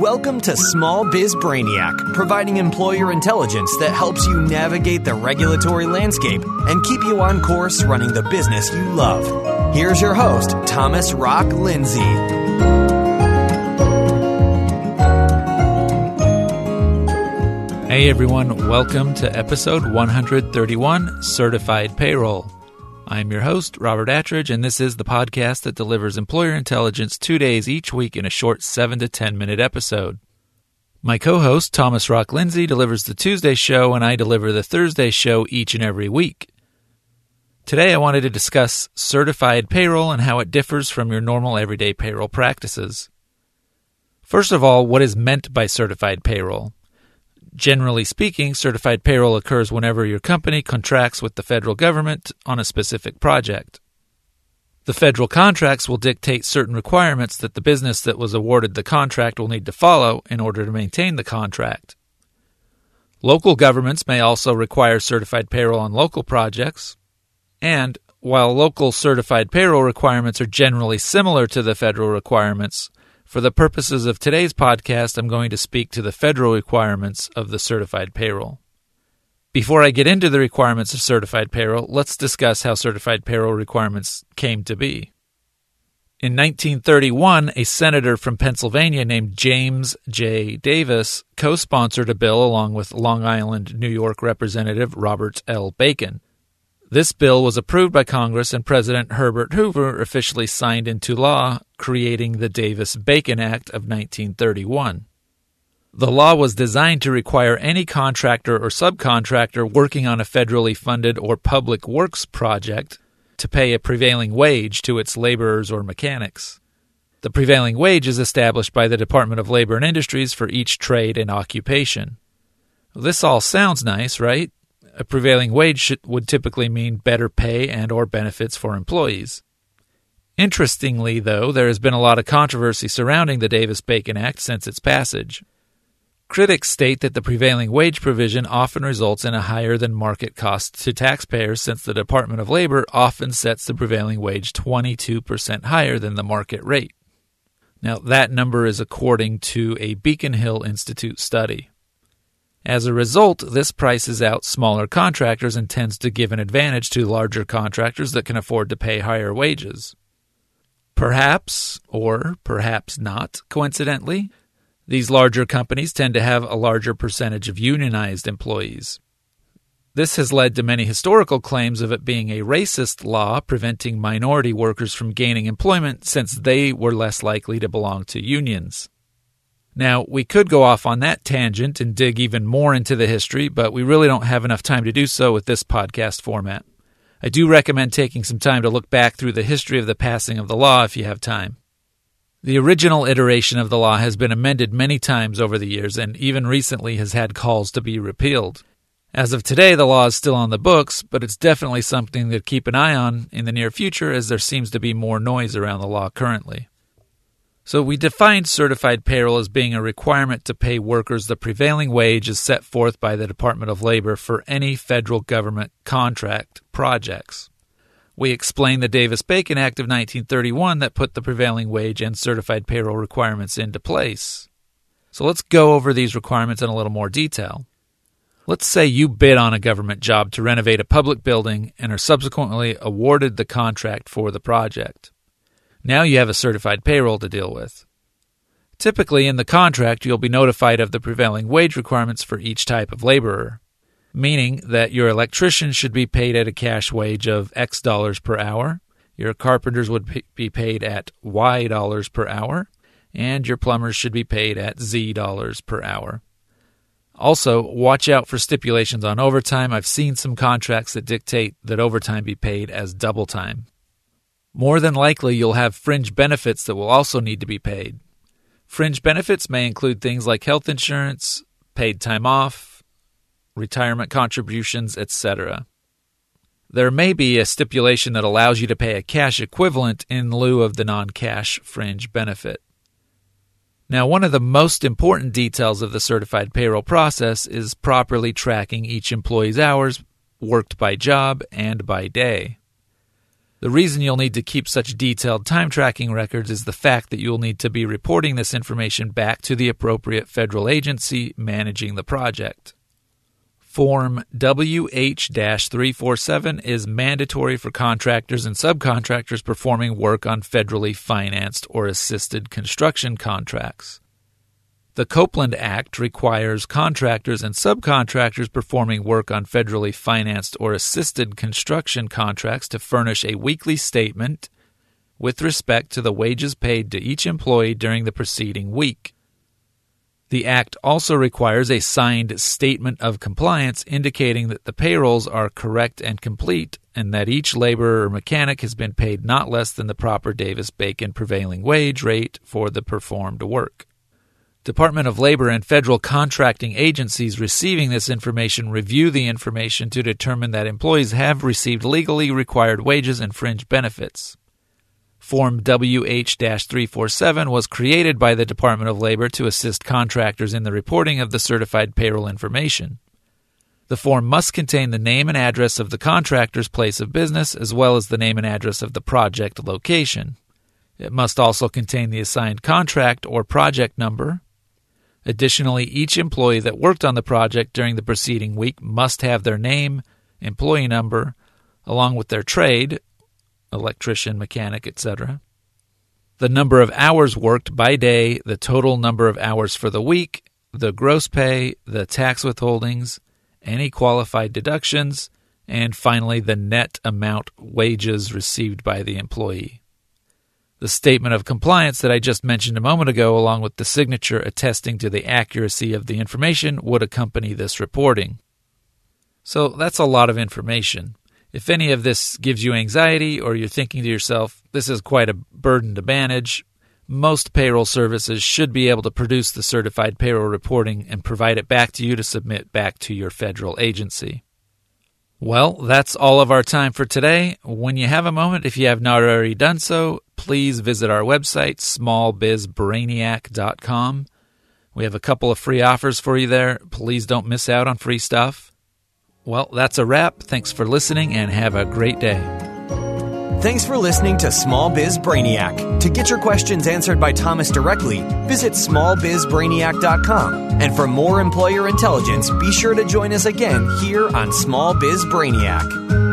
Welcome to Small Biz Brainiac, providing employer intelligence that helps you navigate the regulatory landscape and keep you on course running the business you love. Here's your host, Thomas Rock Lindsay. Hey everyone, welcome to episode 131 Certified Payroll. I'm your host, Robert Attridge, and this is the podcast that delivers employer intelligence two days each week in a short 7 to 10 minute episode. My co host, Thomas Rock Lindsay, delivers the Tuesday show, and I deliver the Thursday show each and every week. Today, I wanted to discuss certified payroll and how it differs from your normal everyday payroll practices. First of all, what is meant by certified payroll? Generally speaking, certified payroll occurs whenever your company contracts with the federal government on a specific project. The federal contracts will dictate certain requirements that the business that was awarded the contract will need to follow in order to maintain the contract. Local governments may also require certified payroll on local projects, and while local certified payroll requirements are generally similar to the federal requirements, for the purposes of today's podcast, I'm going to speak to the federal requirements of the certified payroll. Before I get into the requirements of certified payroll, let's discuss how certified payroll requirements came to be. In 1931, a senator from Pennsylvania named James J. Davis co sponsored a bill along with Long Island, New York Representative Robert L. Bacon. This bill was approved by Congress, and President Herbert Hoover officially signed into law, creating the Davis Bacon Act of 1931. The law was designed to require any contractor or subcontractor working on a federally funded or public works project to pay a prevailing wage to its laborers or mechanics. The prevailing wage is established by the Department of Labor and Industries for each trade and occupation. This all sounds nice, right? A prevailing wage should, would typically mean better pay and or benefits for employees. Interestingly, though, there has been a lot of controversy surrounding the Davis-Bacon Act since its passage. Critics state that the prevailing wage provision often results in a higher than market cost to taxpayers since the Department of Labor often sets the prevailing wage 22% higher than the market rate. Now, that number is according to a Beacon Hill Institute study. As a result, this prices out smaller contractors and tends to give an advantage to larger contractors that can afford to pay higher wages. Perhaps, or perhaps not, coincidentally, these larger companies tend to have a larger percentage of unionized employees. This has led to many historical claims of it being a racist law preventing minority workers from gaining employment since they were less likely to belong to unions. Now, we could go off on that tangent and dig even more into the history, but we really don't have enough time to do so with this podcast format. I do recommend taking some time to look back through the history of the passing of the law if you have time. The original iteration of the law has been amended many times over the years and even recently has had calls to be repealed. As of today, the law is still on the books, but it's definitely something to keep an eye on in the near future as there seems to be more noise around the law currently. So we defined certified payroll as being a requirement to pay workers the prevailing wage as set forth by the Department of Labor for any federal government contract projects. We explained the Davis Bacon Act of 1931 that put the prevailing wage and certified payroll requirements into place. So let's go over these requirements in a little more detail. Let's say you bid on a government job to renovate a public building and are subsequently awarded the contract for the project. Now you have a certified payroll to deal with. Typically, in the contract, you'll be notified of the prevailing wage requirements for each type of laborer, meaning that your electrician should be paid at a cash wage of X dollars per hour, your carpenters would be paid at Y dollars per hour, and your plumbers should be paid at Z dollars per hour. Also, watch out for stipulations on overtime. I've seen some contracts that dictate that overtime be paid as double time. More than likely, you'll have fringe benefits that will also need to be paid. Fringe benefits may include things like health insurance, paid time off, retirement contributions, etc. There may be a stipulation that allows you to pay a cash equivalent in lieu of the non cash fringe benefit. Now, one of the most important details of the certified payroll process is properly tracking each employee's hours worked by job and by day. The reason you'll need to keep such detailed time tracking records is the fact that you'll need to be reporting this information back to the appropriate federal agency managing the project. Form WH 347 is mandatory for contractors and subcontractors performing work on federally financed or assisted construction contracts. The Copeland Act requires contractors and subcontractors performing work on federally financed or assisted construction contracts to furnish a weekly statement with respect to the wages paid to each employee during the preceding week. The Act also requires a signed statement of compliance indicating that the payrolls are correct and complete and that each laborer or mechanic has been paid not less than the proper Davis Bacon prevailing wage rate for the performed work. Department of Labor and federal contracting agencies receiving this information review the information to determine that employees have received legally required wages and fringe benefits. Form WH 347 was created by the Department of Labor to assist contractors in the reporting of the certified payroll information. The form must contain the name and address of the contractor's place of business as well as the name and address of the project location. It must also contain the assigned contract or project number, Additionally, each employee that worked on the project during the preceding week must have their name, employee number, along with their trade electrician, mechanic, etc. The number of hours worked by day, the total number of hours for the week, the gross pay, the tax withholdings, any qualified deductions, and finally the net amount wages received by the employee. The statement of compliance that I just mentioned a moment ago, along with the signature attesting to the accuracy of the information, would accompany this reporting. So that's a lot of information. If any of this gives you anxiety or you're thinking to yourself, this is quite a burden to manage, most payroll services should be able to produce the certified payroll reporting and provide it back to you to submit back to your federal agency. Well, that's all of our time for today. When you have a moment, if you have not already done so, please visit our website, smallbizbrainiac.com. We have a couple of free offers for you there. Please don't miss out on free stuff. Well, that's a wrap. Thanks for listening and have a great day. Thanks for listening to Small Biz Brainiac. To get your questions answered by Thomas directly, visit smallbizbrainiac.com. And for more employer intelligence, be sure to join us again here on Small Biz Brainiac.